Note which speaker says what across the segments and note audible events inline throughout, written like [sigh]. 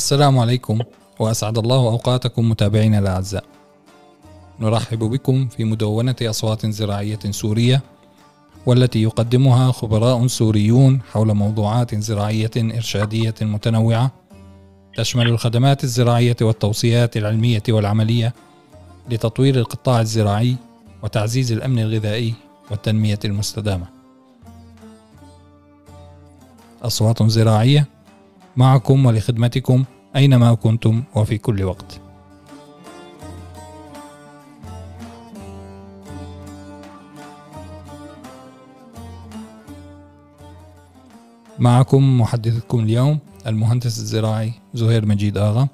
Speaker 1: السلام عليكم وأسعد الله أوقاتكم متابعينا الأعزاء نرحب بكم في مدونة أصوات زراعية سورية والتي يقدمها خبراء سوريون حول موضوعات زراعية إرشادية متنوعة تشمل الخدمات الزراعية والتوصيات العلمية والعملية لتطوير القطاع الزراعي وتعزيز الأمن الغذائي والتنمية المستدامة. أصوات زراعية معكم ولخدمتكم أينما كنتم وفي كل وقت. معكم محدثكم اليوم المهندس الزراعي زهير مجيد آغا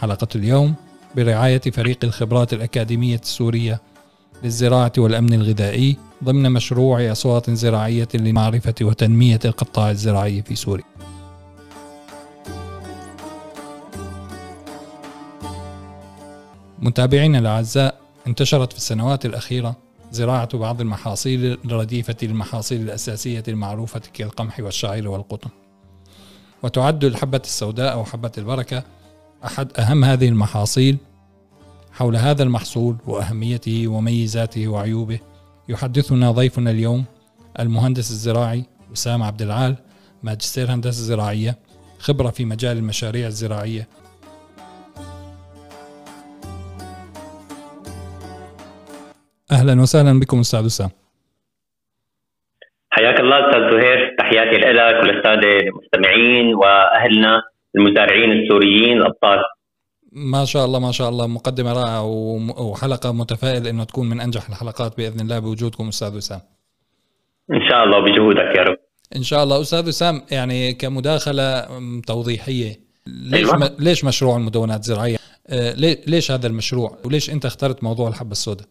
Speaker 1: حلقة اليوم برعاية فريق الخبرات الأكاديمية السورية للزراعة والأمن الغذائي ضمن مشروع أصوات زراعية لمعرفة وتنمية القطاع الزراعي في سوريا متابعينا الأعزاء انتشرت في السنوات الأخيرة زراعة بعض المحاصيل الرديفة المحاصيل الأساسية المعروفة كالقمح والشعير والقطن. وتعد الحبة السوداء أو حبة البركة أحد أهم هذه المحاصيل. حول هذا المحصول وأهميته وميزاته وعيوبه يحدثنا ضيفنا اليوم المهندس الزراعي وسام عبد العال ماجستير هندسة زراعية خبرة في مجال المشاريع الزراعية أهلا وسهلا بكم أستاذ وسام
Speaker 2: حياك الله أستاذ زهير تحياتي لك وللسادة المستمعين وأهلنا المزارعين السوريين الابطال
Speaker 1: ما شاء الله ما شاء الله مقدمة رائعة وحلقة متفائل إنه تكون من أنجح الحلقات بإذن الله بوجودكم أستاذ وسام
Speaker 2: إن شاء الله بجهودك يا رب
Speaker 1: إن شاء الله أستاذ وسام يعني كمداخلة توضيحية ليش أيوة. ليش مشروع المدونات الزراعية؟ آه، ليش هذا المشروع؟ وليش أنت اخترت موضوع الحبة السوداء؟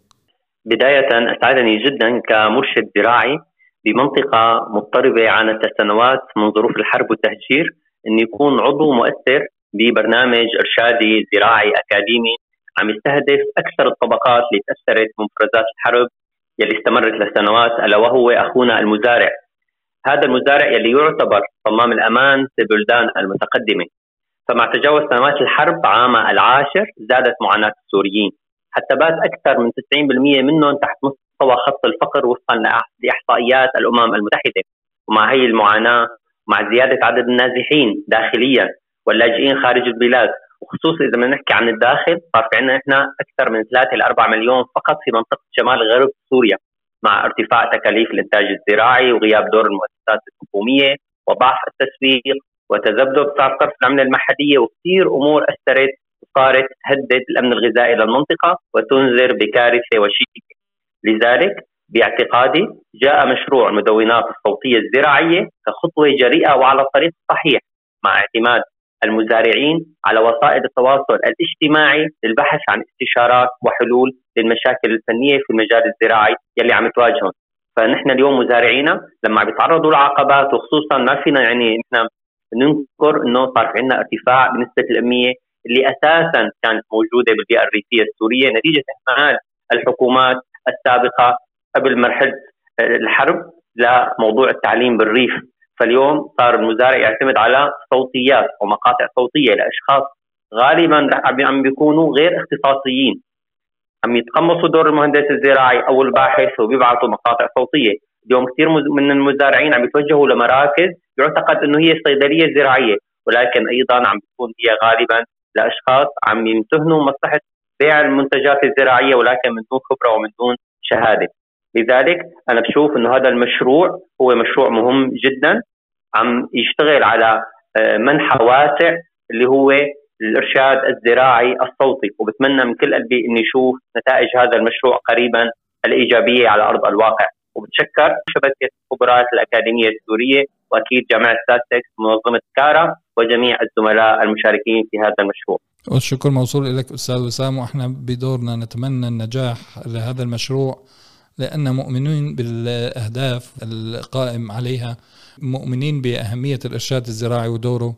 Speaker 2: بداية أسعدني جدا كمرشد زراعي بمنطقة مضطربة عانت سنوات من ظروف الحرب والتهجير انه يكون عضو مؤثر ببرنامج إرشادي زراعي أكاديمي عم يستهدف أكثر الطبقات اللي تأثرت بمفرزات الحرب يلي استمرت لسنوات ألا وهو أخونا المزارع. هذا المزارع يلي يعتبر صمام الأمان في البلدان المتقدمة. فمع تجاوز سنوات الحرب عام العاشر زادت معاناة السوريين حتى بات أكثر من 90% منهم تحت مستوى خط الفقر وفقا لإحصائيات الأمم المتحدة. ومع هي المعاناة مع زيادة عدد النازحين داخليا واللاجئين خارج البلاد وخصوصا إذا بدنا نحكي عن الداخل صار في عندنا إحنا أكثر من 3 ل 4 مليون فقط في منطقة شمال غرب سوريا مع ارتفاع تكاليف الإنتاج الزراعي وغياب دور المؤسسات الحكومية وضعف التسويق وتذبذب سعر صرف العمله المحلية وكثير أمور أثرت وصارت تهدد الأمن الغذائي للمنطقه وتنذر بكارثة وشيكة. لذلك باعتقادي جاء مشروع المدونات الصوتية الزراعية كخطوة جريئة وعلى الطريق الصحيح مع اعتماد المزارعين على وسائل التواصل الاجتماعي للبحث عن استشارات وحلول للمشاكل الفنية في المجال الزراعي يلي عم تواجههم. فنحن اليوم مزارعينا لما عم يتعرضوا لعقبات وخصوصا ما فينا يعني نحن ننكر إنه صار في عندنا ارتفاع بنسبة الأمية اللي أساسا كانت موجودة بالبيئة الريفية السورية نتيجة اهمال الحكومات السابقة قبل مرحلة الحرب لموضوع التعليم بالريف. فاليوم صار المزارع يعتمد على صوتيات ومقاطع صوتية لأشخاص غالبا عم بيكونوا غير اختصاصيين. عم يتقمصوا دور المهندس الزراعي أو الباحث وبيبعثوا مقاطع صوتية. اليوم كثير من المزارعين عم يتوجهوا لمراكز يعتقد إنه هي صيدليه زراعيه ولكن أيضا عم بتكون هي غالبا لأشخاص عم يمتهنوا مصلحة بيع المنتجات الزراعية ولكن من دون خبرة ومن دون شهادة. لذلك أنا بشوف إنه هذا المشروع هو مشروع مهم جدا عم يشتغل على آه، منحى واسع اللي هو الإرشاد الزراعي الصوتي. وبتمنى من كل قلبي إني أشوف نتائج هذا المشروع قريبا الإيجابية على أرض الواقع. وبتشكر شبكة خبرات الأكاديمية السوريه وأكيد جامعة ساتكس منظمة كارا وجميع الزملاء المشاركين في هذا المشروع.
Speaker 1: والشكر موصول لك أستاذ وسام. وإحنا بدورنا نتمنى النجاح لهذا المشروع لأن مؤمنين بالأهداف القائم عليها مؤمنين بأهمية الإرشاد الزراعي ودوره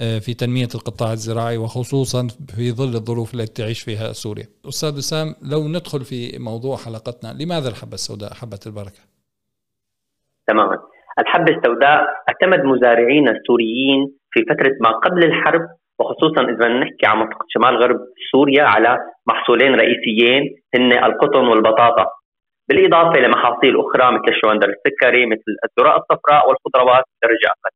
Speaker 1: آه، في تنمية القطاع الزراعي وخصوصا في ظل الظروف التي تعيش فيها سوريا. أستاذ وسام لو ندخل في موضوع حلقتنا لماذا الحبة السوداء؟ حبة البركة.
Speaker 2: تماما. الحبة السوداء اعتمد مزارعين السوريين في فترة ما قبل الحرب وخصوصا إذا نحكي عن منطقة شمال غرب سوريا على محصولين رئيسيين هن القطن والبطاطا. بالإضافة لمحاصيل أخرى مثل الشوندر السكري مثل الذره الصفراء والخضروات بدرجه أقل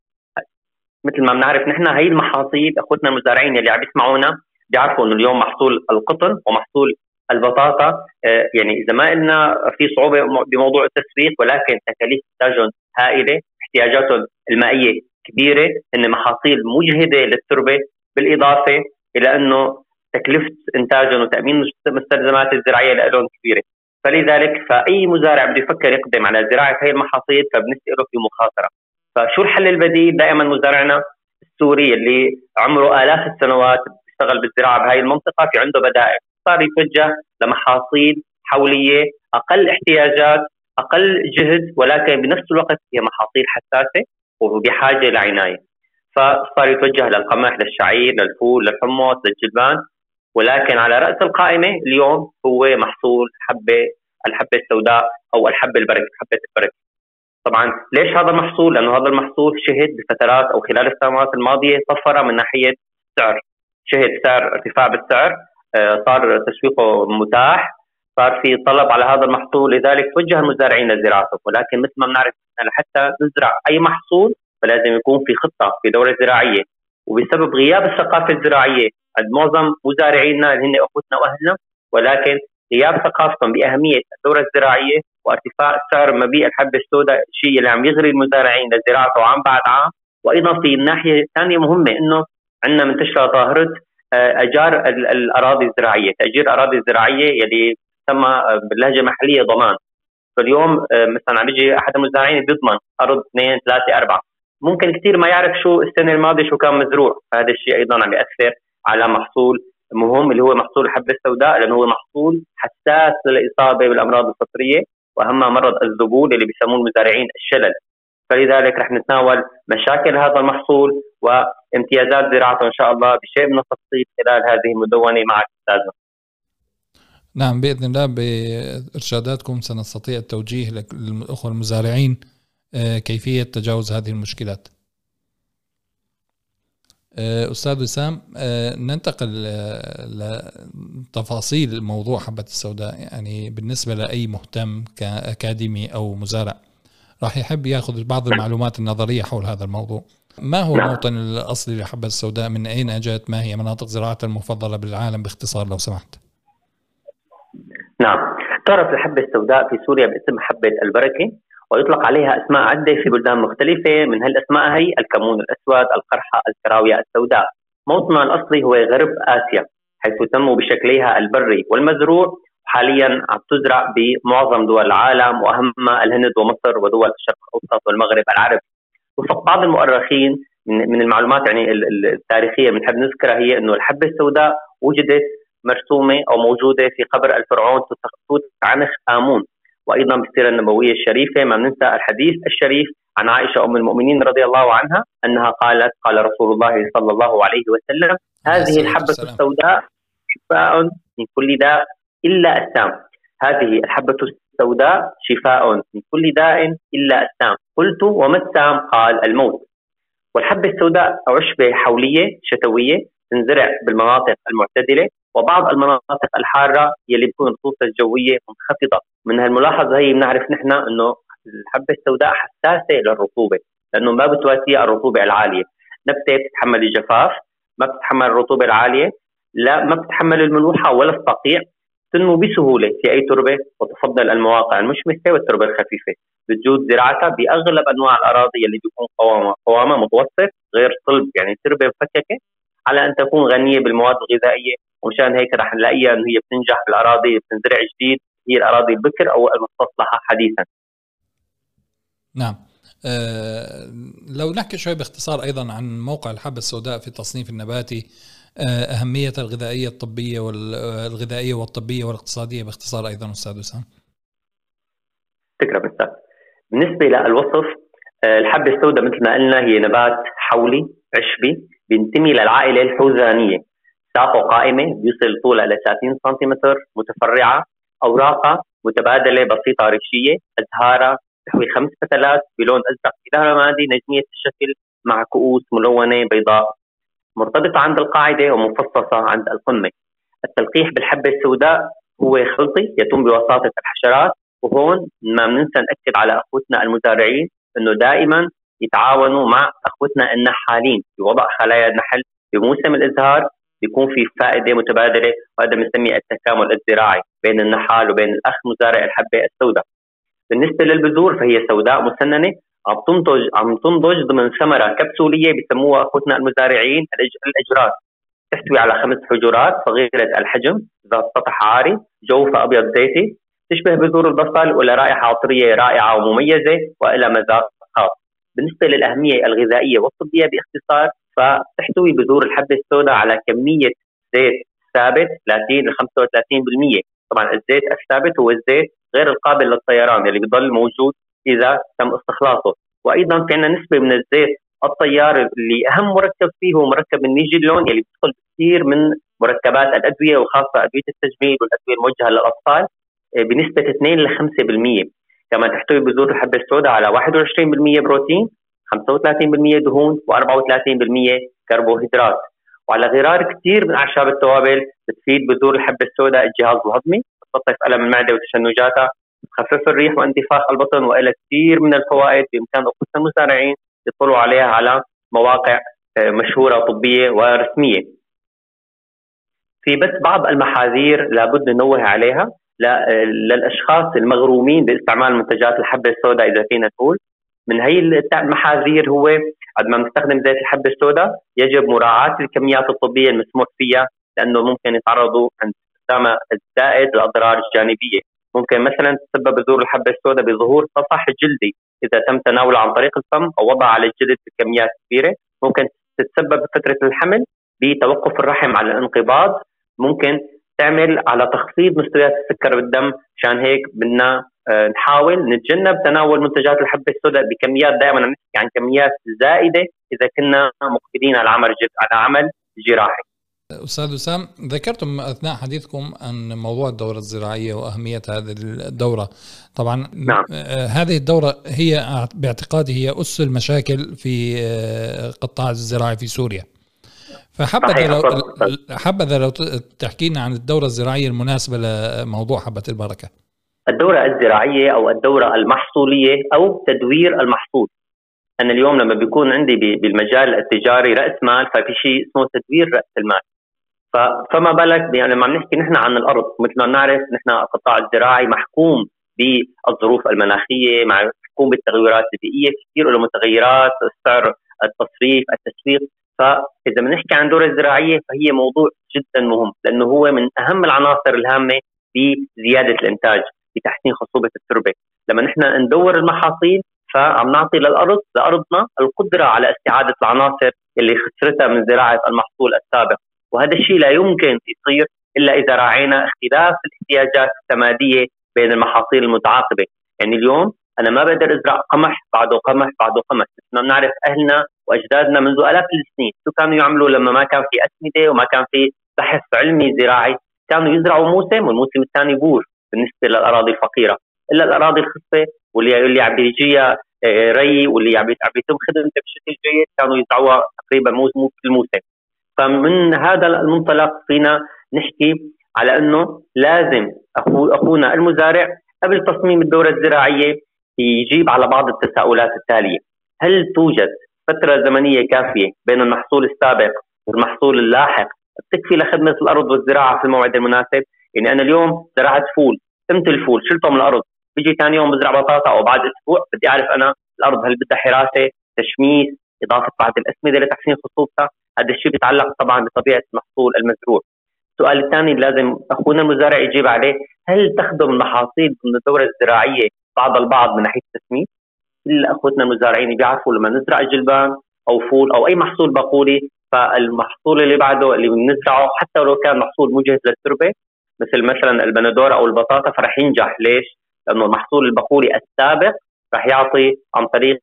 Speaker 2: مثل ما بنعرف نحن هي المحاصيل أخوتنا المزارعين اللي عم يسمعونا بيعرفوا إنه اليوم محصول القطن ومحصول البطاطا. آه، يعني إذا ما قلنا في صعوبة بموضوع التسويق ولكن تكاليف انتاجهم هائلة احتياجاتهم المائية كبيرة هن محاصيل مجهدة للتربة بالإضافة إلى إنه تكلفة إنتاجهم وتأمين المستلزمات الزراعية لهم كبيرة. فلذلك فأي مزارع بده يفكر يقدم على زراعة هي المحاصيل فبنسأله له في مخاطرة. فشو الحل البديل؟ دائما مزارعنا السوري اللي عمره آلاف السنوات بيشتغل بالزراعة بهاي المنطقة في عنده بدائل صار يتوجه لمحاصيل حولية أقل احتياجات أقل جهد ولكن بنفس الوقت هي محاصيل حساسة. وبحاجه لعنايه فصار يتوجه للقمح للشعير للفول للحمص للجلبان. ولكن على رأس القائمة اليوم هو محصول حبه الحبة السوداء أو الحبة البركة حبة البركة. طبعا ليش هذا المحصول؟ لأنه هذا المحصول شهد بفترات أو خلال السنوات الماضية طفرة من ناحية السعر شهد سعر ارتفاع بالسعر آه، صار تسويقه متاح. صار في طلب على هذا المحصول لذلك توجه المزارعين لزراعته ولكن مثل ما بنعرف لحتى نزرع أي محصول فلازم يكون في خطة في دوره زراعية. وبسبب غياب الثقافة الزراعية معظم مزارعينا اللي هن أخوتنا وأهلنا ولكن غياب ثقافتهم بأهمية الدوره الزراعية وارتفاع سعر مبيع الحبه السوداء الشيء اللي عم يغري المزارعين لزراعته عام بعد عام. وأيضا في ناحية ثانية مهمة إنه عندنا منتشرة ظاهرة آه، أجار الأراضي الزراعية، تأجير الاراضي الزراعيه يلي تسمى باللهجه المحليه ضمان. فاليوم آه، مثلا عم يجي أحد المزارعين بيضمن ارض اثنين ثلاثة أربعة. ممكن كثير ما يعرف شو السنة الماضية شو كان مزروع، فهذا الشيء أيضا عم يأثر على محصول مهم اللي هو محصول الحبه السوداء لأنه هو محصول حساس للإصابة بالأمراض الفطرية واهمها مرض الذبول اللي بيسموه المزارعين الشلل فلذلك رح نتناول مشاكل هذا المحصول وامتيازات زراعته إن شاء الله بشيء من التفصيل خلال هذه المدونة مع أستاذنا.
Speaker 1: نعم بإذن الله بإرشاداتكم سنستطيع التوجيه للأخوة المزارعين آه، كيفية تجاوز هذه المشكلات. آه، أستاذ وسام آه، ننتقل لتفاصيل موضوع حبة السوداء. يعني بالنسبة لأي مهتم كأكاديمي أو مزارع راح يحب يأخذ بعض المعلومات النظرية حول هذا الموضوع. ما هو نعم. الموطن الأصلي لحبة السوداء؟ من أين اجت ما هي مناطق زراعتها المفضلة بالعالم باختصار لو سمحت؟
Speaker 2: نعم تعرف الحبة السوداء في سوريا باسم حبة البركة ويطلق عليها أسماء عدة في بلدان مختلفة من هالأسماء هي الكمون الأسود، القرحة، الكراوية السوداء. موطنها الأصلي هو غرب آسيا حيث تنمو بشكلها البري والمزروع حاليا عم تزرع بمعظم دول العالم واهمها الهند ومصر ودول الشرق الأوسط والمغرب العربي. وفق بعض المؤرخين من المعلومات يعني التاريخية بنحب نذكرها هي إنه الحبة السوداء وجدت مرسومة أو موجودة في قبر الفرعون توت عنخ آمون. وأيضا بالسيرة النبوية الشريفة ما ننسى الحديث الشريف عن عائشة أم المؤمنين رضي الله عنها أنها قالت قال رسول الله صلى الله عليه وسلم هذه الحبة السوداء شفاء من كل داء إلا السام. هذه الحبة السوداء شفاء من كل داء إلا السام. قلت وما السام؟ قال الموت. والحبة السوداء عشبة حولية شتوية تنزرع بالمناطق المعتدلة وبعض المناطق الحارة يلي بتكون الرطوبه الجوية منخفضة. من هالملاحظة هي بنعرف نحن إنه الحبة السوداء حساسة للرطوبة لأنه ما بتواتيها الرطوبة العالية. نبته بتتحمل الجفاف ما بتتحمل الرطوبة العالية لا ما بتتحمل الملوحة ولا الصقيع تنمو بسهولة في أي تربة وتفضل المواقع المشمسه والتربه الخفيفة. بتجود زراعتها بأغلب أنواع الأراضي اللي بيكون قوامها قوامها متوسط غير صلب يعني تربة مفككة. على أن تكون غنية بالمواد الغذائية ومشان هيك رح نلاقيها إنه هي بتنجح بالأراضي بتنزرع جديد هي الأراضي البكر أو المستصلحة حديثا.
Speaker 1: نعم. أه لو نحكي شوي باختصار أيضا عن موقع الحبه السوداء في التصنيف النباتي أه أهمية الغذائية الطبية والغذائيه والطبية والاقتصادية باختصار أيضا أستاذ وسام.
Speaker 2: فكره بس بالنسبة للوصف آه، الحبه السوداء مثل ما قلنا هي نبات حولي عشبي بينتمي للعائلة الحوزانية. ساقه قائمة بيصل طولها ل 30 سم متفرعة أوراقها متبادلة بسيطة ريشيه أزهارها تحوي خمس فتلات بلون أزرق. كلها رمادي نجمية الشكل مع كؤوس ملونة بيضاء. مرتبطة عند القاعدة ومفصصة عند القمة. التلقيح بالحبة السوداء هو خلطي يتم بواسطة الحشرات وهون ما بننسى نأكد على أخوتنا المزارعين أنه دائما يتعاونوا مع أخوتنا النحالين. في وضع خلايا النحل بموسم الإزهار بيكون في فائدة متبادلة وهذا بنسميه التكامل الزراعي بين النحال وبين الأخ مزارع الحبة السوداء. بالنسبة للبذور فهي سوداء مسننة عم تنتج عم تنضج ضمن ثمرة كبسولية بسموها أخوتنا المزارعين الاجراس تحتوي على خمس حجرات صغيرة الحجم ذات سطح عاري جوفها أبيض زيتي. تشبه بذور البصل ولا رائحه عطرية رائعة ومميزة وإلى مذاق. بالنسبة للأهمية الغذائية والطبية باختصار فتحتوي بذور الحبة السوداء على كمية زيت ثابت 30 ل 35% طبعا الزيت الثابت هو الزيت غير القابل للطيران اللي بيضل موجود إذا تم استخلاصه. وأيضا في عندنا نسبة من الزيت الطيار اللي أهم مركب فيه هو مركب النيجيلون اللي بيدخل كثير من مركبات الأدوية وخاصة أدوية التجميل والأدوية الموجهة للأطفال بنسبة 2 ل 5% كما تحتوي بذور الحبة السوداء على 21% بروتين 35% دهون و34% كربوهيدرات. وعلى غرار كثير من أعشاب التوابل بتفيد بذور الحبة السوداء الجهاز الهضمي. بتخفف ألم المعدة وتشنجاتها تخفف الريح وانتفاخ البطن وإلى كثير من الفوائد بإمكان اخوتنا المزارعين يطلعوا عليها على مواقع آه، مشهورة طبيه ورسمية. في بس بعض المحاذير لابد ننوه عليها. للأشخاص المغرومين باستعمال منتجات الحبة السوداء إذا فينا نقول. من هي المحاذير هو عندما نستخدم زيت الحبة السوداء يجب مراعاة الكميات الطبية المسموح فيها لأنه ممكن يتعرضوا عند استخدامها الزائد لأضرار الجانبيه ممكن مثلا تسبب بذور الحبة السوداء بظهور صفح جلدي. إذا تم تناوله عن طريق الفم أو وضع على الجلد بكميات كبيرة ممكن تتسبب بفترة الحمل بتوقف الرحم على الانقباض. ممكن تعمل على تخفيض مستويات السكر بالدم. عشان هيك بدنا آه، نحاول نتجنب تناول منتجات الحبة السوداء بكميات دائما نحكي عن كميات زائدة إذا كنا مقبلين على عمل على عمل جراحي.
Speaker 1: أستاذ وسام ذكرتم أثناء حديثكم عن موضوع الدورة الزراعية وأهمية هذه الدورة. طبعا
Speaker 2: نعم.
Speaker 1: آه، هذه الدورة هي باعتقادي هي أس المشاكل في آه، قطاع الزراعي في سوريا. فحبذا لو حبذا لو تحكي لنا عن الدورة الزراعية المناسبة لموضوع حبة البركة.
Speaker 2: الدورة الزراعية أو الدورة المحصولية أو تدوير المحصول. أنا اليوم لما بيكون عندي بالمجال التجاري رأس مال ففي شيء اسمه تدوير رأس المال. فما بالك يعني لما بنحكي نحن عن الأرض مثل ما بنعرف نحن القطاع الزراعي محكوم بالظروف المناخية محكوم بالتغيرات البيئية كثير له متغيرات السعر التصريف التسويق. فإذا بنحكي عن الدوره الزراعية فهي موضوع جدا مهم لأنه هو من أهم العناصر الهامة في زيادة الإنتاج في تحسين خصوبة التربة. لما نحن ندور المحاصيل فعم نعطي للأرض لأرضنا القدرة على استعادة العناصر اللي خسرتها من زراعة المحصول السابق. وهذا الشيء لا يمكن يصير إلا إذا راعينا اختلاف الاحتياجات السمادية بين المحاصيل المتعاقبة، يعني اليوم أنا ما بقدر أزرع قمح بعده قمح بعده قمح، ما بنعرف أهلنا وأجدادنا منذ آلاف السنين. شو كانوا يعملوا لما ما كان في أسمدة وما كان في بحث علمي زراعي، كانوا يزرعوا موسم والموسم الثاني بور بالنسبة للأراضي الفقيرة، إلا الأراضي الخصبه واللي اللي عم بيجيها آه، ري واللي عم بيتم خدمتها بشكل جيد كانوا يزرعوها تقريبا مو في الموسم فمن هذا المنطلق فينا نحكي على إنه لازم أخو أخونا المزارع قبل تصميم الدورة الزراعية يجيب على بعض التساؤلات التالية. هل توجد فترة زمنية كافية بين المحصول السابق والمحصول اللاحق. بتكفي لخدمة الأرض والزراعة في الموعد المناسب. يعني أنا اليوم زرعت فول قمت الفول شلته من الأرض. بيجي ثاني يوم بزرع بطاطا أو بعد أسبوع بدي أعرف أنا الأرض هل بدها حراسة تشميس إضافة بعض الأسمدة لتحسين خصوبتها هذا الشيء بيتعلق طبعا بطبيعة المحصول المزروع. السؤال الثاني لازم أخونا المزارع يجيب عليه. هل تخدم المحاصيل من الدورة الزراعية بعض البعض من ناحية التسميد؟ كل أخوتنا المزارعين بيعرفوا لما نزرع جلبان أو فول أو أي محصول بقولي فالمحصول اللي بعده اللي بنزرعه حتى لو كان محصول مجهز للتربة مثل مثلا البندورة أو البطاطا فرح ينجح ليش؟ لأنه المحصول البقولي السابق رح يعطي عن طريق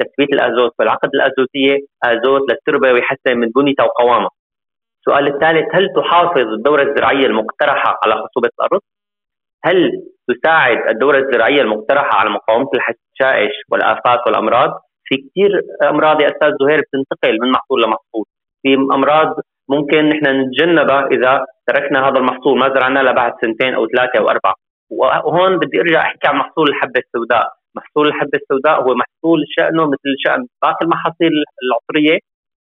Speaker 2: تثبيت الأزوت والعقد الأزوتية أزوت للتربة ويحسن من بنيتها وقوامها. السؤال الثالث هل تحافظ الدورة الزراعية المقترحة على خصوبة الأرض؟ هل تساعد الدوره الزراعيه المقترحة على مقاومة الحشائش والآفات والأمراض؟ في كثير أمراض يا أستاذ زهير بتنتقل من محصول لمحصول، في أمراض ممكن نحن نتجنبها إذا تركنا هذا المحصول. ما زرعناه لبعد سنتين أو ثلاثة أو أربعة. وهون بدي أرجع أحكي عن محصول الحبه السوداء. محصول الحبه السوداء هو محصول شأنه مثل شأن باقي المحاصيل العطريه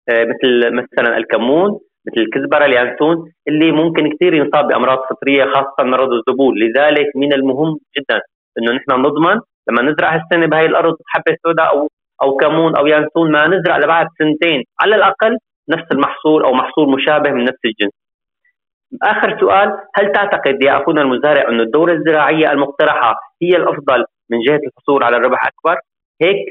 Speaker 2: آه، مثل مثلا الكمون مثل الكزبرة اليانسون اللي ممكن كثير ينصاب بأمراض فطرية خاصة مرض الزبول لذلك من المهم جدا إنه نحن نضمن لما نزرع هالسنة بهي الأرض حبة سوداء أو أو كمون أو يانسون ما نزرع لبعد سنتين على الأقل نفس المحصول أو محصول مشابه من نفس الجنس. آخر سؤال هل تعتقد يا أخونا المزارع إنه الدورة الزراعية المقترحة هي الأفضل من جهة الحصول على الربح أكبر؟ هيك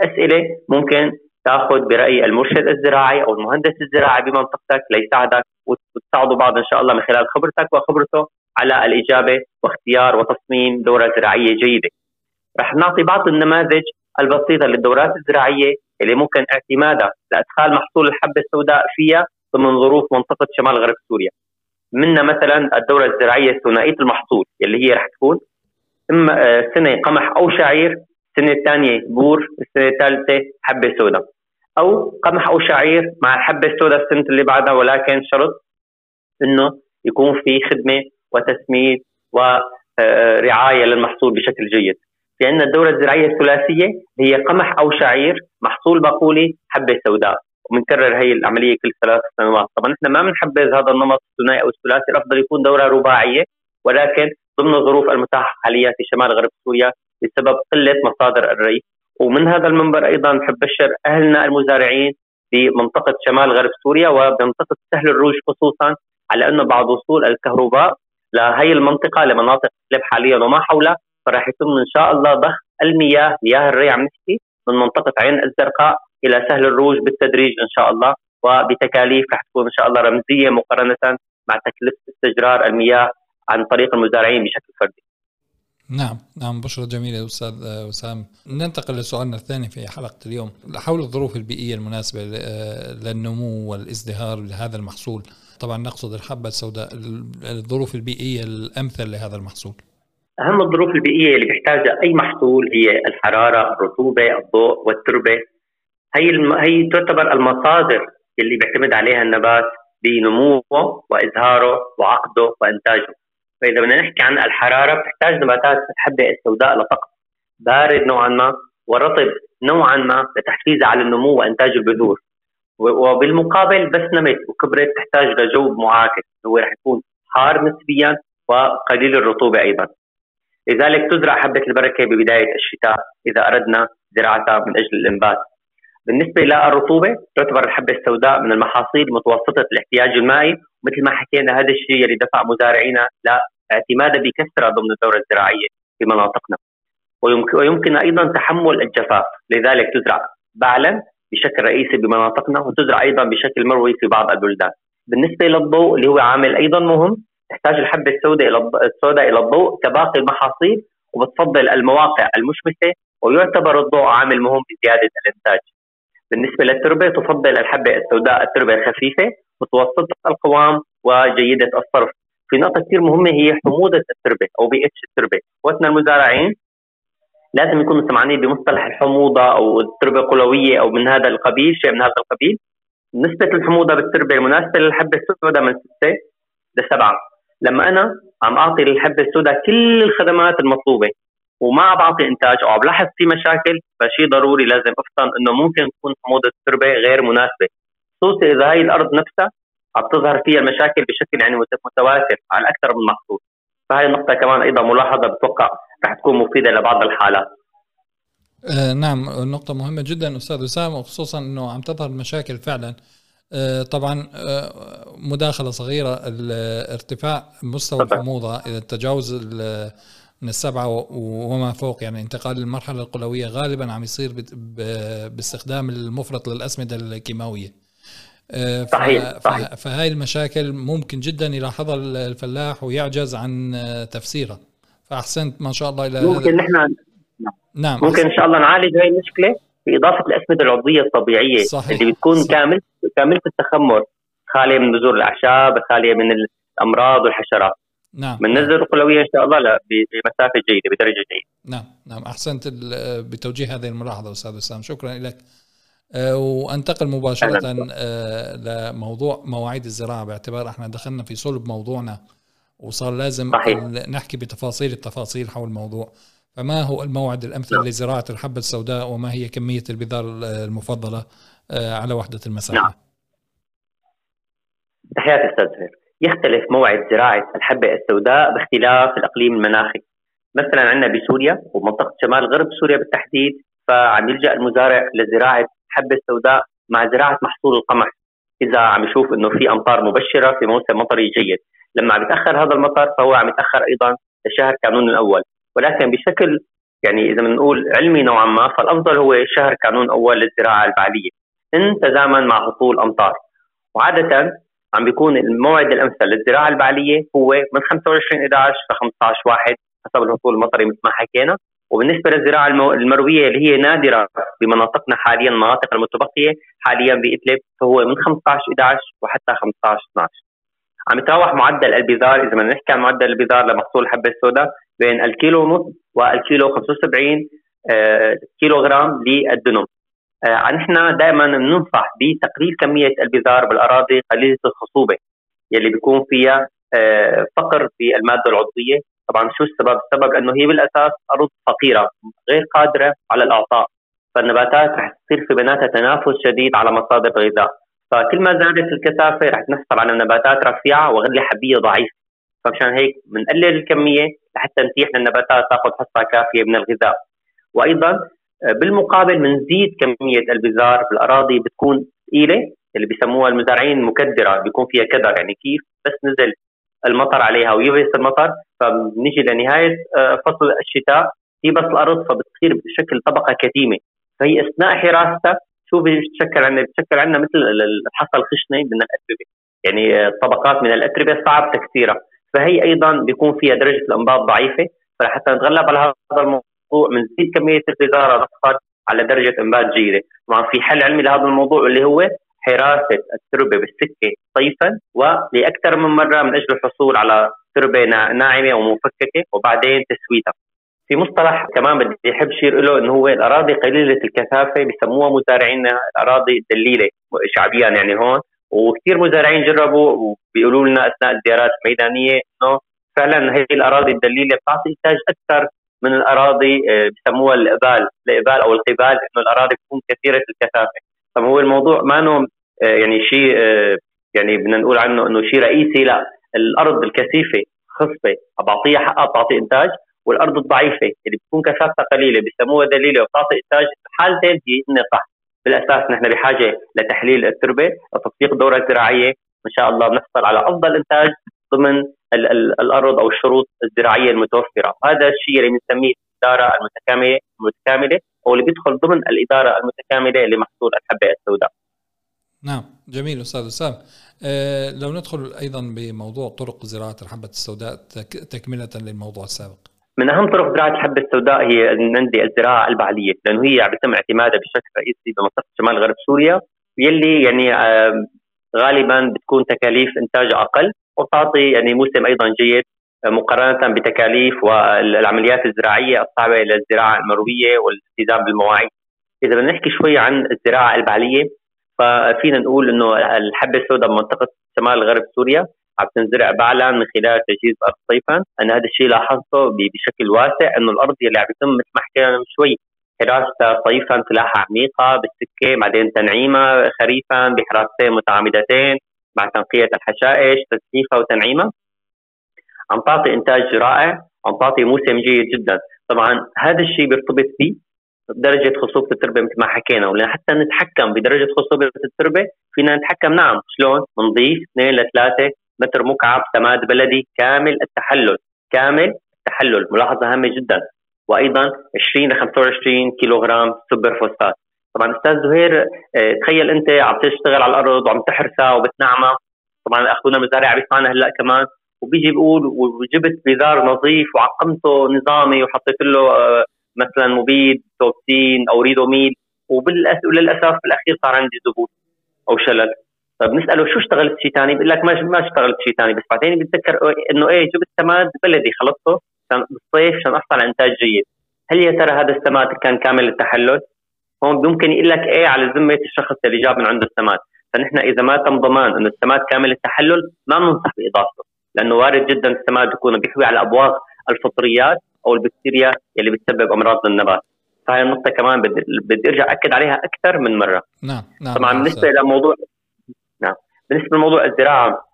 Speaker 2: أسئلة ممكن تأخذ برأي المرشد الزراعي أو المهندس الزراعي بمنطقتك ليساعدك وتساعدوا بعض إن شاء الله من خلال خبرتك وخبرته على الإجابة واختيار وتصميم دورة زراعية جيدة. رح نعطي بعض النماذج البسيطة للدورات الزراعية اللي ممكن اعتمادها لأدخال محصول الحبة السوداء فيها ضمن ظروف منطقة شمال غرب سوريا. منها مثلا الدورة الزراعية ثنائيه المحصول اللي هي رح تكون اما آه، سنة قمح أو شعير السنة الثانية بور السنة الثالثة حبة سوداء أو قمح أو شعير مع الحبة السوداء السنة اللي بعدها ولكن شرط إنه يكون في خدمة وتسميد ورعايه للمحصول بشكل جيد. في عندنا الدورة الزراعية الثلاثية هي قمح أو شعير محصول بقولي حبة سوداء وبنكرر هي العملية كل ثلاث سنوات، طبعا نحن ما بنحبذ هذا النمط الثنائي أو الثلاثي، الأفضل يكون دورة رباعية ولكن ضمن الظروف المتاحة حاليا في شمال غرب سوريا بسبب قلة مصادر الري ومن هذا المنبر أيضا بحب بشر أهلنا المزارعين في منطقه شمال غرب سوريا ومنطقه سهل الروج خصوصا على انه بعد وصول الكهرباء لهي المنطقة لمناطق تلف حاليا وما حولها فراح يتم إن شاء الله ضخ المياه مياه الري عم نحكي من منطقة عين الزرقاء إلى سهل الروج بالتدريج إن شاء الله وبتكاليف رح تكون إن شاء الله رمزية مقارنة مع تكلفة استجرار المياه عن طريق المزارعين بشكل فردي.
Speaker 1: نعم نعم بشرة جميلة أستاذ وسام ننتقل لسؤالنا الثاني في حلقة اليوم. حول الظروف البيئية المناسبة للنمو والازدهار لهذا المحصول. طبعا نقصد الحبة السوداء الظروف البيئية الأمثل لهذا المحصول.
Speaker 2: أهم الظروف البيئية اللي بيحتاجها أي محصول هي الحرارة الرطوبة الضوء والتربة. هي الم... هي تعتبر المصادر اللي بيعتمد عليها النبات بنموه وإزهاره وعقده وإنتاجه. فإذا بدنا نحكي عن الحرارة بتحتاج نباتات الحبه السوداء لطقس. بارد نوعا ما ورطب نوعا ما لتحفيزها على النمو وإنتاج البذور. وبالمقابل بس نمت وكبرت تحتاج لجو معاكس. هو رح يكون حار نسبيا وقليل الرطوبة أيضا. لذلك تزرع حبة البركة ببداية الشتاء إذا أردنا زراعتها من أجل الإنبات. بالنسبة للرطوبة تعتبر الحبة السوداء من المحاصيل متوسطة الاحتياج المائي مثل ما حكينا هذا الشيء اللي دفع مزارعينا اعتمادا بكثرة ضمن الدورة الزراعية في مناطقنا. ويمكن أيضا تحمل الجفاف لذلك تزرع بعلا بشكل رئيسي بمناطقنا وتزرع أيضا بشكل مروي في بعض البلدان. بالنسبة للضوء اللي هو عامل أيضا مهم تحتاج الحبة السوداء إلى السوداء إلى الضوء كباقي المحاصيل وبتفضل المواقع المشمسه ويعتبر الضوء عامل مهم بزياده الإنتاج. بالنسبة للتربة تفضل الحبة السوداء التربة الخفيفة متوسطة القوام وجيدة الصرف. في نقطة كثير مهمة هي حموضه التربة أو بي اتش التربة. وقتنا المزارعين لازم يكونوا سمعانين بمصطلح الحموضة أو التربة قلويه أو من هذا القبيل شيء من هذا القبيل. نسبة الحموضة بالتربة المناسبة للحبة السوداء من 6 ل 7 لما أنا عم أعطي للحبة السوداء كل الخدمات المطلوبة وما بعطي إنتاج أو عم بلاحظ في مشاكل فشيء ضروري لازم أفطن إنه ممكن تكون حموضة التربة غير مناسبة. خصوصي إذا هاي الأرض نفسها عم تظهر فيها المشاكل بشكل يعني متواتر على أكثر من محصول فهي النقطة كمان أيضا ملاحظة بتوقع رح تكون مفيدة لبعض الحالات.
Speaker 1: آه نعم نقطة مهمة جدا أستاذ وسام وخصوصا أنه عم تظهر المشاكل فعلا. آه طبعا آه مداخلة صغيرة ارتفاع مستوى الحموضة إذا تجاوز من السبعة وما فوق يعني انتقال المرحلة القلوية غالبا عم يصير باستخدام المفرط للأسمدة الكيماوية. آه، صحيح صحيح. فهاي المشاكل ممكن جدا يلاحظها الفلاح ويعجز عن آه، تفسيرها فأحسنت ما شاء الله إلى
Speaker 2: ممكن نحن نعم. ممكن إن شاء الله نعالج هاي المشكلة باضافه الأسمدة العضوية الطبيعية صحيح. اللي بتكون صحيح. كامل كامله التخمر خالية من بذور الأعشاب خالية من الأمراض والحشرات. نعم. بننزل القلوية إن شاء الله لا بمسافة جيدة بدرجة جيدة.
Speaker 1: نعم نعم. أحسنت بتوجيه هذه الملاحظة أستاذ وسام. شكرا لك. آه، وأنتقل مباشرة آه، لموضوع مواعيد الزراعة باعتبار إحنا دخلنا في صلب موضوعنا وصار لازم صحيح. نحكي بتفاصيل التفاصيل حول الموضوع فما هو الموعد الأمثل نعم. لزراعة الحبه السوداء وما هي كمية البذار المفضلة على وحدة المساحة نعم.
Speaker 2: تحياتي أستاذ زهير يختلف موعد زراعة الحبة السوداء باختلاف الإقليم المناخي مثلا عندنا بسوريا ومنطقة شمال غرب سوريا بالتحديد فعم يلجأ المزارع لزراعة الحبة السوداء مع زراعة محصول القمح. إذا عم يشوف إنه في أمطار مبشرة في موسم مطري جيد. لما عم يتأخر هذا المطر فهو عم يتأخر أيضا لشهر كانون الأول. ولكن بشكل يعني إذا بنقول علمي نوعا ما فالأفضل هو شهر كانون أول للزراعة البعليه ان تزامن مع هطول أمطار. وعادة عم بيكون الموعد الأمثل للزراعة البعليه هو من 25 11 ل 15 1 حسب الهطول المطري مثل ما حكينا. وبالنسبة للزراعة المروية اللي هي نادرة بمناطقنا حاليا المناطق المتبقية حاليا بإدلب فهو من 15 11 وحتى 15 12 عم يتراوح معدل البذار إذا بدنا نحكي عن معدل البذار لمحصول الحبه السوداء بين الكيلو ونص والكيلو 75 آه، كيلو غرام للدنم. آه، نحن دائما بننصح بتقليل كمية البذار بالأراضي قليلة الخصوبة يلي بيكون فيها فقر في المادة العضوية. طبعا شو السبب؟ السبب إنه هي بالأساس أرض فقيرة غير قادرة على الأعطاء. فالنباتات رح تصير في بيناتها تنافس شديد على مصادر الغذاء. فكل ما زادت الكثافة رح نحصل على نباتات رفيعة وغله حبية ضعيفة. فمشان هيك بنقلل الكمية لحتى نتيح للنباتات تأخذ حصة كافية من الغذاء. وأيضا بالمقابل بنزيد كمية البذار. بالاراضي بتكون ثقيله اللي بيسموها المزارعين مكدرة بيكون فيها كدر يعني كيف؟ بس نزل المطر عليها ويبس المطر فبنيجي لنهاية آه، فصل الشتاء. بس الأرض فبتصير بشكل طبقة كتيمة. فهي أثناء حراستها شو بتشكل عندنا؟ بتشكل عندنا مثل الحصى الخشنه من الأتربة. يعني طبقات من الأتربة صعب تكسيرها فهي أيضا بيكون فيها درجة الأنباط ضعيفة. فحتى نتغلب على هذا الموضوع بنزيد كمية نحصل على درجة انبات جيدة. طبعا في حل علمي لهذا الموضوع اللي هو حراسة التربة بالسكة صيفا ولأكثر من مرة من أجل الحصول على تربة ناعمة ومفككة وبعدين تسويتها. في مصطلح كمان بدي أحب أشير له إنه هو الأراضي قليلة الكثافة بسموها مزارعين الأراضي الدليلة شعبيا يعني هون وكثير مزارعين جربوا وبيقولوا لنا أثناء الزيارات الميدانية إنه فعلا هي الأراضي الدليلة بتعطي إنتاج أكثر من الأراضي آه، بسموها الابال، الابال أو القبال إنه الأراضي بتكون كثيرة الكثافة، فهو الموضوع ما آه، يعني شيء آه، يعني بدنا نقول عنه إنه شيء رئيسي لا. الأرض الكثيفة خصبة بعطيها حقها بتعطي إنتاج والأرض الضعيفة اللي بتكون كثافتها قليلة بسموها دليله وبتعطي إنتاج الحالتين هي صح. بالأساس نحن بحاجة لتحليل التربة وتطبيق دورة زراعية. إن شاء الله بنحصل على أفضل إنتاج ضمن ال ال الأرض أو الشروط الزراعية المتوفرة، هذا الشيء اللي بنسميه الإدارة المتكاملة المتكاملة. أو اللي بيدخل ضمن الإدارة المتكاملة لمحصول الحبة السوداء.
Speaker 1: نعم جميل أستاذ وسام أه لو ندخل أيضا بموضوع طرق زراعة الحبة السوداء تكملة للموضوع السابق
Speaker 2: من أهم طرق زراعة الحبة السوداء هي عندي الزراعة البعلية لأنه هي عم يتم اعتمادها بشكل رئيسي بمنطقة شمال غرب سوريا يلي يعني آه غالبا بتكون تكاليف انتاجها أقل وتعطي يعني موسم أيضا جيد مقارنة بتكاليف والعمليات الزراعية الصعبة للزراعه المروية والالتزام بالمواعيد. إذا بدنا نحكي شوي عن الزراعة البعليه ففينا نقول إنه الحبة السوداء بمنطقة شمال غرب سوريا عم تنزرع بعلا من خلال تجهيز الأرض صيفا، أنا هذا الشيء لاحظته بشكل واسع إنه الأرض اللي عم يتم مثل ما حكينا من شوي حراستها صيفا فلاحه عميقة بالسكة بعدين تنعيمها خريفا بحراستين متعامدتين مع تنقية الحشائش تسليفها وتنعيمها عم تعطي إنتاج رائع عم تعطي موسم جيد جدا. طبعا هذا الشيء بيرتبط فيه درجه خصوبة التربة مثل ما حكينا. ولحتى نتحكم بدرجة خصوبة التربة فينا نتحكم. نعم شلون؟ بنضيف 2 ل 3 متر مكعب سماد بلدي كامل التحلل كامل التحلل ملاحظة هامة جدا. وأيضا 20 ل 25 كيلو غرام سوبر فوسفات. طبعا أستاذ زهير آه تخيل أنت عم تشتغل على الأرض وعم تحرسها وبتنعمها. طبعا أخونا مزارع بيسمعنا هلأ كمان. وبيجي بيقول وجبت بذار نظيف وعقمته نظامي وحطيت له آه مثلا مبيد توبسين أو ريدوميل وللأسف بالأخير صار عندي ذبول أو شلل. طيب نسأله شو اشتغلت شيء ثاني بيقول لك ما ما اشتغلت شيء ثاني بس بعدين بتذكر إنه إيه جبت سماد بلدي خلطته بالصيف عشان أحصل على إنتاج جيد. هل يا ترى هذا السماد كان كامل التحلل؟ هون ممكن يقول لك إيه على ذمة الشخص اللي جاب من عنده السماد. فنحن إذا ما تم ضمان إنه السماد كامل التحلل ما بننصح بإضافته. لأنه وارد جدا السماد يكون بيحوي على أبواغ الفطريات أو البكتيريا اللي بتسبب أمراض للنبات فهي النقطة كمان بدي بدي أرجع أكد عليها أكثر من مرة.
Speaker 1: نعم نعم
Speaker 2: طبعا بالنسبة لموضوع نعم. بالنسبة لموضوع الزراعة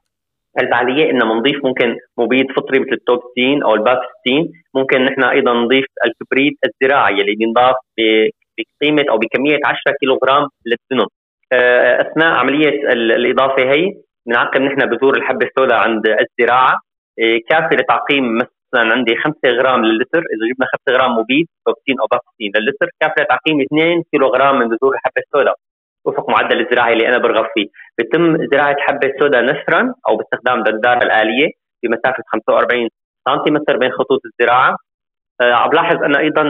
Speaker 2: الفعالية إنه بنضيف ممكن مبيد فطري مثل التوبسين أو البافستين. ممكن نحن أيضا نضيف الكبريت الزراعي اللي بينضاف بقيمة أو بكمية 10 كيلوغرام للدنم آه، أثناء عملية الإضافة هي بنعقم نحن بذور الحبة السوداء عند الزراعة. آه، كافية لتعقيم مثلا عندي 5 غرام للتر إذا جبنا 5 غرام مبيد توبسين أو بافستين للتر كافية لتعقيم 2 كيلوغرام من بذور الحبة السوداء. وفق معدل الزراعي اللي أنا برغب فيه. بيتم زراعة حبة سوداء نثرا أو باستخدام دنداره الآلية بمسافة 45 سنتيمتر بين خطوط الزراعة. آه عم لاحظ أنا أيضا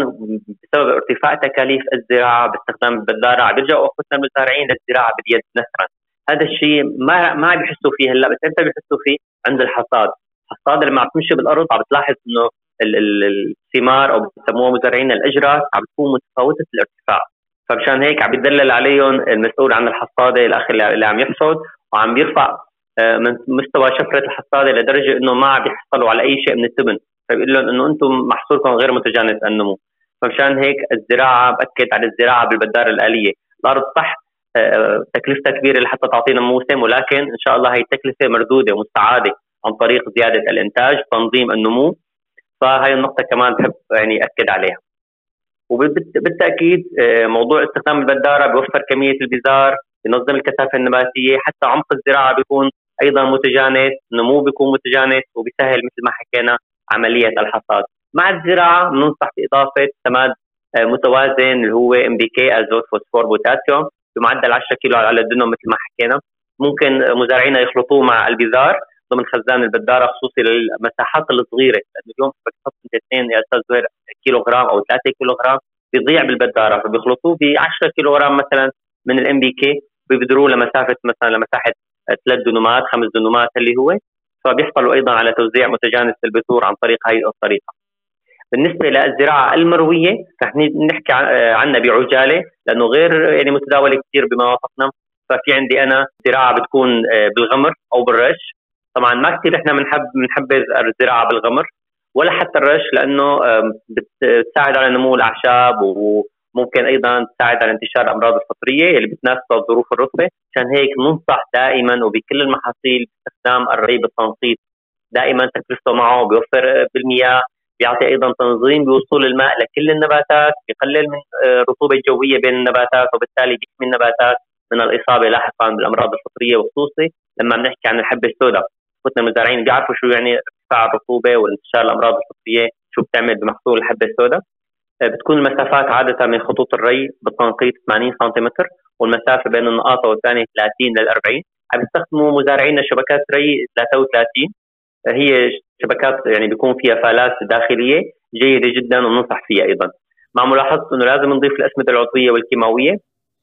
Speaker 2: بسبب ارتفاع تكاليف الزراعة باستخدام البداره عم بيرجعوا اخوتنا المزارعين للزراعة باليد نسرا هذا الشيء ما ما بيحسوا فيه هلا بس إمتى بيحسوا فيه؟ عند الحصاد. الحصاد لما عم تمشي بالأرض عم بتلاحظ إنه الثمار أو بسموها مزارعين الاجراس عم تكون متفاوتة الارتفاع. فمشان هيك عم يدلل عليهم المسؤول عن الحصاده الاخ اللي عم يحصد وعم بيرفع آه، من مستوى شفرة الحصاده لدرجة إنه ما عم بيحصلوا على أي شيء من التبن فبيقول لهم إنه أنتم محصولكم غير متجانس النمو فمشان هيك الزراعة بأكد على الزراعة بالبداره الآلية. الأرض صح تكلفتها كبيرة لحتى تعطينا موسم ولكن إن شاء الله هي التكلفة مردودة ومستعادة عن طريق زيادة الإنتاج تنظيم النمو. فهي النقطة كمان بحب يعني أكد عليها. وبالتاكيد آه، موضوع استخدام البداره بيوفر كمية البزار بينظم الكثافة النباتية حتى عمق الزراعة بيكون أيضا متجانس النمو بيكون متجانس وبيسهل مثل ما حكينا عملية الحصاد. مع الزراعة بننصح بإضافة سماد آه، متوازن اللي هو NPK ازوت فوسفور بوتاسيوم. بمعدل 10 كيلو على الدنم مثل ما حكينا. ممكن مزارعينا يخلطوه مع البذار ضمن خزان البدارة خصوصي للمساحات الصغيرة. لأنه اليوم بدك تحط انت اثنين يا أستاذ زهير كيلو غرام أو 3 كيلو غرام بيضيع بالبدارة. فبيخلطوه ب 10 كيلو غرام مثلا من الام بي كي بيبدروه لمسافة مثلا لمساحة ثلاث دنومات خمس دنومات اللي هو. فبيحصلوا أيضا على توزيع متجانس للبذور عن طريق هذه الطريقة. بالنسبة للزراعة المروية رح نحكي عنها بعجالة لأنه غير يعني متداولة كثير بمناطقنا ففي عندي أنا زراعة بتكون آه، بالغمر أو بالرش. طبعا ما كثير إحنا بنحب بنحبذ الزراعة بالغمر ولا حتى الرش لأنه بتساعد على نمو الأعشاب وممكن أيضا تساعد على انتشار الأمراض الفطرية اللي بتناسب ظروف الرطبه عشان هيك ننصح دائما وبكل المحاصيل باستخدام الري بالتنقيط دائما تكلفته معه بيوفر بالمياه. بيعطي أيضا تنظيم بوصول الماء لكل النباتات بيقلل من آه، الرطوبه الجويه بين النباتات وبالتالي بيحمي النباتات من الإصابة لاحقا بالأمراض الفطرية وخصوصي لما بنحكي عن الحبه السوداء. اخوتنا المزارعين بيعرفوا شو يعني ارتفاع الرطوبة وانتشار الأمراض الفطرية شو بتعمل بمحصول الحبه السوداء. آه، بتكون المسافات عادة من خطوط الري بالتنقيط 80 سنتيمتر والمسافة بين النقاطه والثانية 30 لل 40 عم يستخدموا مزارعينا شبكات ري 33 آه، هي شبكات يعني بيكون فيها فالات داخلية جيدة جدا وبننصح فيها أيضا. مع ملاحظة إنه لازم نضيف الأسمدة العضوية والكيماوية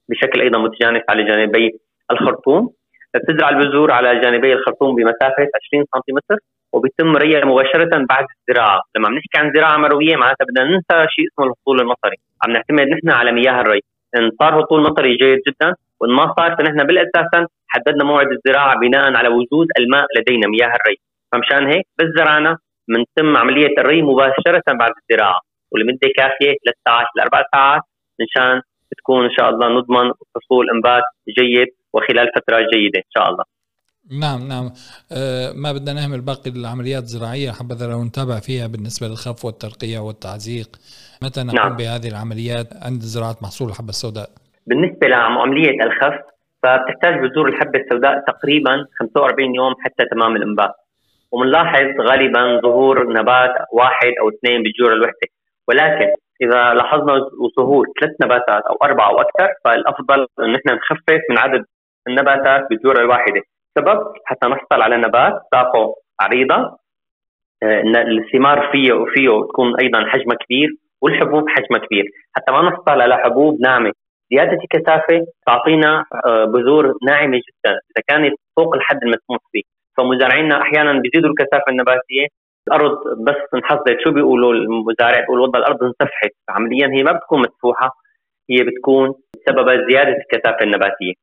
Speaker 2: بشكل أيضا متجانس على جانبي الخرطوم. بتزرع البذور على جانبي الخرطوم بمسافة 20 سم وبيتم ريها مباشرة بعد الزراعة، لما بنحكي عن زراعة مروية معناتها بدنا ننسى شيء اسمه الهطول المطري، عم نعتمد نحن على مياه الري، إن صار هطول مطري جيد جدا وإن ما صار فنحن بالاساسا حددنا موعد الزراعة بناء على وجود الماء لدينا مياه الري، فمشان هيك بس زرعنا بنتم عملية الري مباشرة بعد الزراعة ولمده كافية ثلاث ساعات لاربع ساعات مشان تكون إن شاء الله نضمن حصول إنبات جيد وخلال فترة جيدة إن شاء الله.
Speaker 1: نعم نعم أه ما بدنا نهمل باقي العمليات الزراعية حبذا لو نتابع فيها بالنسبة للخف والترقية والتعزيق متى نقوم نعم. بهذه العمليات عند زراعة محصول الحبة السوداء؟
Speaker 2: بالنسبة لعملية الخف فبتحتاج بذور الحبة السوداء تقريبا 45 يوم حتى تمام الإنبات وبنلاحظ غالبا ظهور نبات واحد أو اثنين بالجوره الوحدة. ولكن إذا لاحظنا ظهور ثلاث نباتات أو أربعة أو أكثر فالأفضل إن إحنا نخفف من عدد النباتات بالجوره الواحدة. سبب حتى نحصل على نبات ساقه عريضة آه، الثمار فيه وفيه تكون أيضا حجمها كبير والحبوب حجمها كبير. حتى ما نحصل على حبوب ناعمة. زيادة الكثافة تعطينا آه، بذور ناعمة جدا. إذا كانت فوق الحد المسموح به فمزارعينا أحيانا بيزيدوا الكثافة النباتية. الأرض بس انحصدت شو بيقولوا المزارع؟ بيقول والله الأرض انسفحت. عمليا هي ما بتكون مسفوحه هي بتكون بسبب زيادة الكثافة النباتية.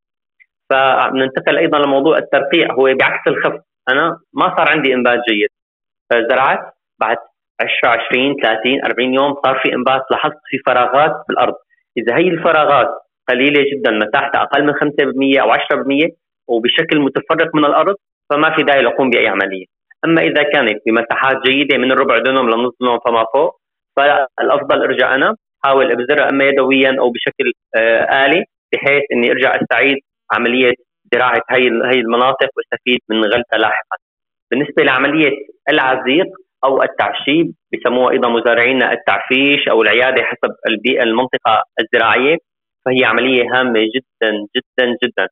Speaker 2: فننتقل أيضا لموضوع الترقيع. هو بعكس الخف. أنا ما صار عندي إنبات جيد. فزرعت بعد 10 20 30 40 يوم صار في إنبات لاحظت في فراغات بالأرض. إذا هي الفراغات قليلة جدا مساحتها أقل من 5% أو 10% وبشكل متفرق من الأرض فما في داعي لاقوم بأي عملية أما إذا كانت بمساحات جيدة من الربع دونم لنص دونم فما فوق فالأفضل أرجع أنا أحاول ابذرها أما يدويا أو بشكل آه آلي بحيث إني أرجع أستعيد عملية زراعة هي هي المناطق وأستفيد من غلتها لاحقا. بالنسبة لعملية العزيق أو التعشيب بسموها أيضا مزارعينا التعفيش أو العيادة حسب البيئة المنطقة الزراعية فهي عملية هامة جدا جدا جدا.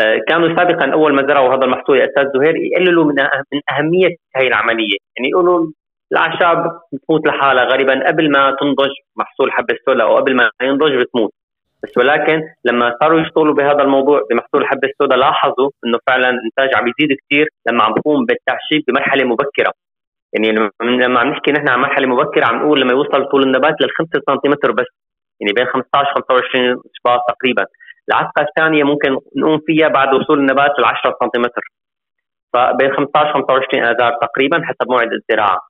Speaker 2: آه، كانوا سابقا أول ما زرعوا هذا المحصول يا أستاذ زهير يقللوا من من أهمية هذه العملية، يعني يقولوا الأعشاب بتموت لحالها غالبا قبل ما تنضج محصول حبة السولا أو قبل ما ينضج بتموت. بس ولكن لما صاروا يشتغلوا بهذا الموضوع بمحصول الحبه السوداء لاحظوا إنه فعلا الإنتاج عم يزيد كثير لما عم بقوم بالتعشيب بمرحلة مبكرة. يعني لما عم نحكي نحن عن مرحلة مبكرة عم نقول لما يوصل طول النبات لل 5 سنتيمتر بس. يعني بين 15 25 شباط تقريبا. العتقه الثانية ممكن نقوم فيها بعد وصول النبات لل 10 سنتيمتر فبين 15 25 آذار تقريبا حسب موعد الزراعة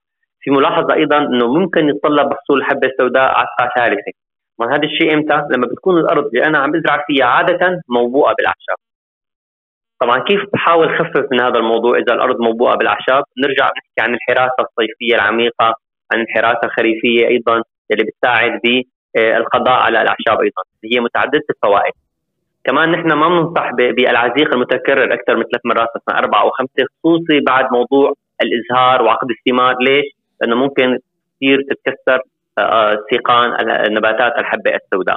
Speaker 2: في ملاحظة أيضا إنه ممكن يتطلب محصول الحبه السوداء عتقه ثالثة ما هذا الشيء إمتى؟ لما بتكون الأرض اللي أنا عم بزرع فيها عادة موبوءة بالأعشاب. طبعا كيف بحاول خفف من هذا الموضوع إذا الأرض موبوءة بالأعشاب؟ نرجع نحكي عن الحراسة الصيفية العميقة، عن الحراسة الخريفية أيضا اللي بتساعد بالقضاء على الأعشاب أيضا، هي متعددة الفوائد. كمان نحن ما بننصح بالعزيق المتكرر أكثر من ثلاث مرات مثلا أربع أو خمسة خصوصي بعد موضوع الإزهار وعقد الثمار، ليش؟ لأنه ممكن كثير تتكسر سيقان نباتات الحبة السوداء.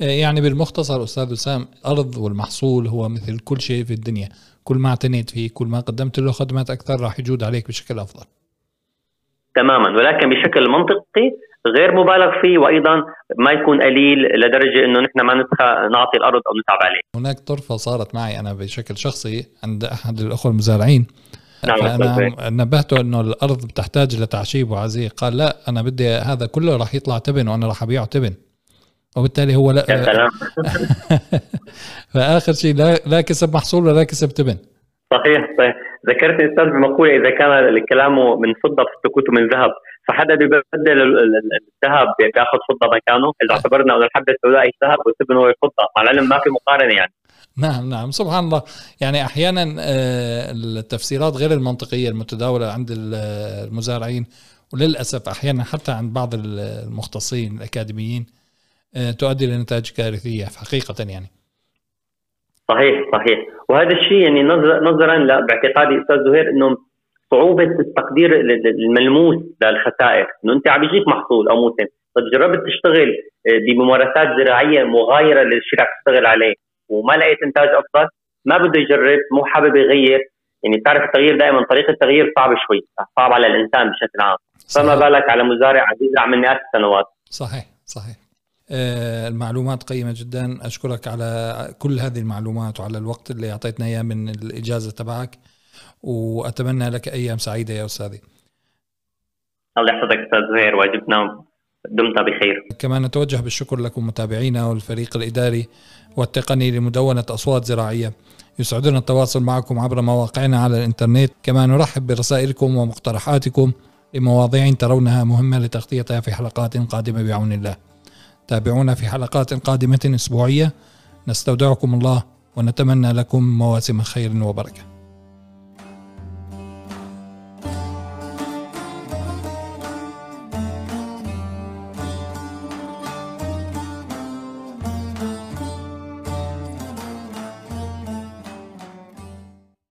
Speaker 1: يعني بالمختصر أستاذ وسام الأرض والمحصول هو مثل كل شيء في الدنيا. كل ما اعتنيت فيه كل ما قدمت له خدمات أكثر راح يجود عليك بشكل أفضل.
Speaker 2: تماما. ولكن بشكل منطقي غير مبالغ فيه وأيضا ما يكون قليل لدرجة إنه نحن ما نعطي الأرض أو نتعب عليه.
Speaker 1: هناك طرفة صارت معي أنا بشكل شخصي عند أحد الأخوة المزارعين. نعم فأنا نبهته إنه الأرض بتحتاج لتعشيب وعزيق قال لا أنا بدي هذا كله راح يطلع تبن وأنا راح أبيعه تبن. وبالتالي هو لا [laughs] فآخر شيء لا لا كسب محصول ولا كسب تبن.
Speaker 2: صحيح صحيح. ذكرت أستاذ بمقولة إذا كان الكلام من فضة فالسكوت من ذهب. فحدا بيبدل الذهب بياخذ فضة مكانه. إذا اعتبرنا انه الحبه السوداء هي الذهب والتبن هو الفضة. مع العلم ما في مقارنة يعني.
Speaker 1: نعم نعم. سبحان الله. يعني أحيانا آه، التفسيرات غير المنطقية المتداولة عند المزارعين وللأسف أحيانا حتى عند بعض المختصين الأكاديميين آه، تؤدي لنتائج كارثية حقيقة يعني.
Speaker 2: صحيح صحيح. وهذا الشيء يعني نظرا باعتقادي أستاذ زهير إنه صعوبة التقدير الملموس للخسائر إنه أنت عم يجيك محصول أو موسم. طيب جربت تشتغل آه، بممارسات زراعية مغايرة للشيء اللي عم تشتغل عليه وما لقيت إنتاج أفضل؟ ما بده يجرب مو حابب يغير. يعني تعرف التغيير دائما طريقة التغيير صعب شوي صعب على الإنسان بشكل عام. صحيح. فما بالك على مزارع عم يزرع من مئات السنوات.
Speaker 1: صحيح صحيح. المعلومات قيمة جدا. أشكرك على كل هذه المعلومات وعلى الوقت اللي أعطيتنا إياه من الإجازة تبعك وأتمنى لك أيام سعيدة يا أستاذي.
Speaker 2: الله يحفظك أستاذ زهير واجبنا دمت بخير.
Speaker 1: كما نتوجه بالشكر لكم متابعينا والفريق الإداري والتقني لمدونة أصوات زراعية يسعدنا التواصل معكم عبر مواقعنا على الإنترنت. كما نرحب برسائلكم ومقترحاتكم لمواضيع ترونها مهمة لتغطيتها في حلقات قادمة بعون الله. تابعونا في حلقات قادمة أسبوعية. نستودعكم الله ونتمنى لكم مواسم خير وبركة.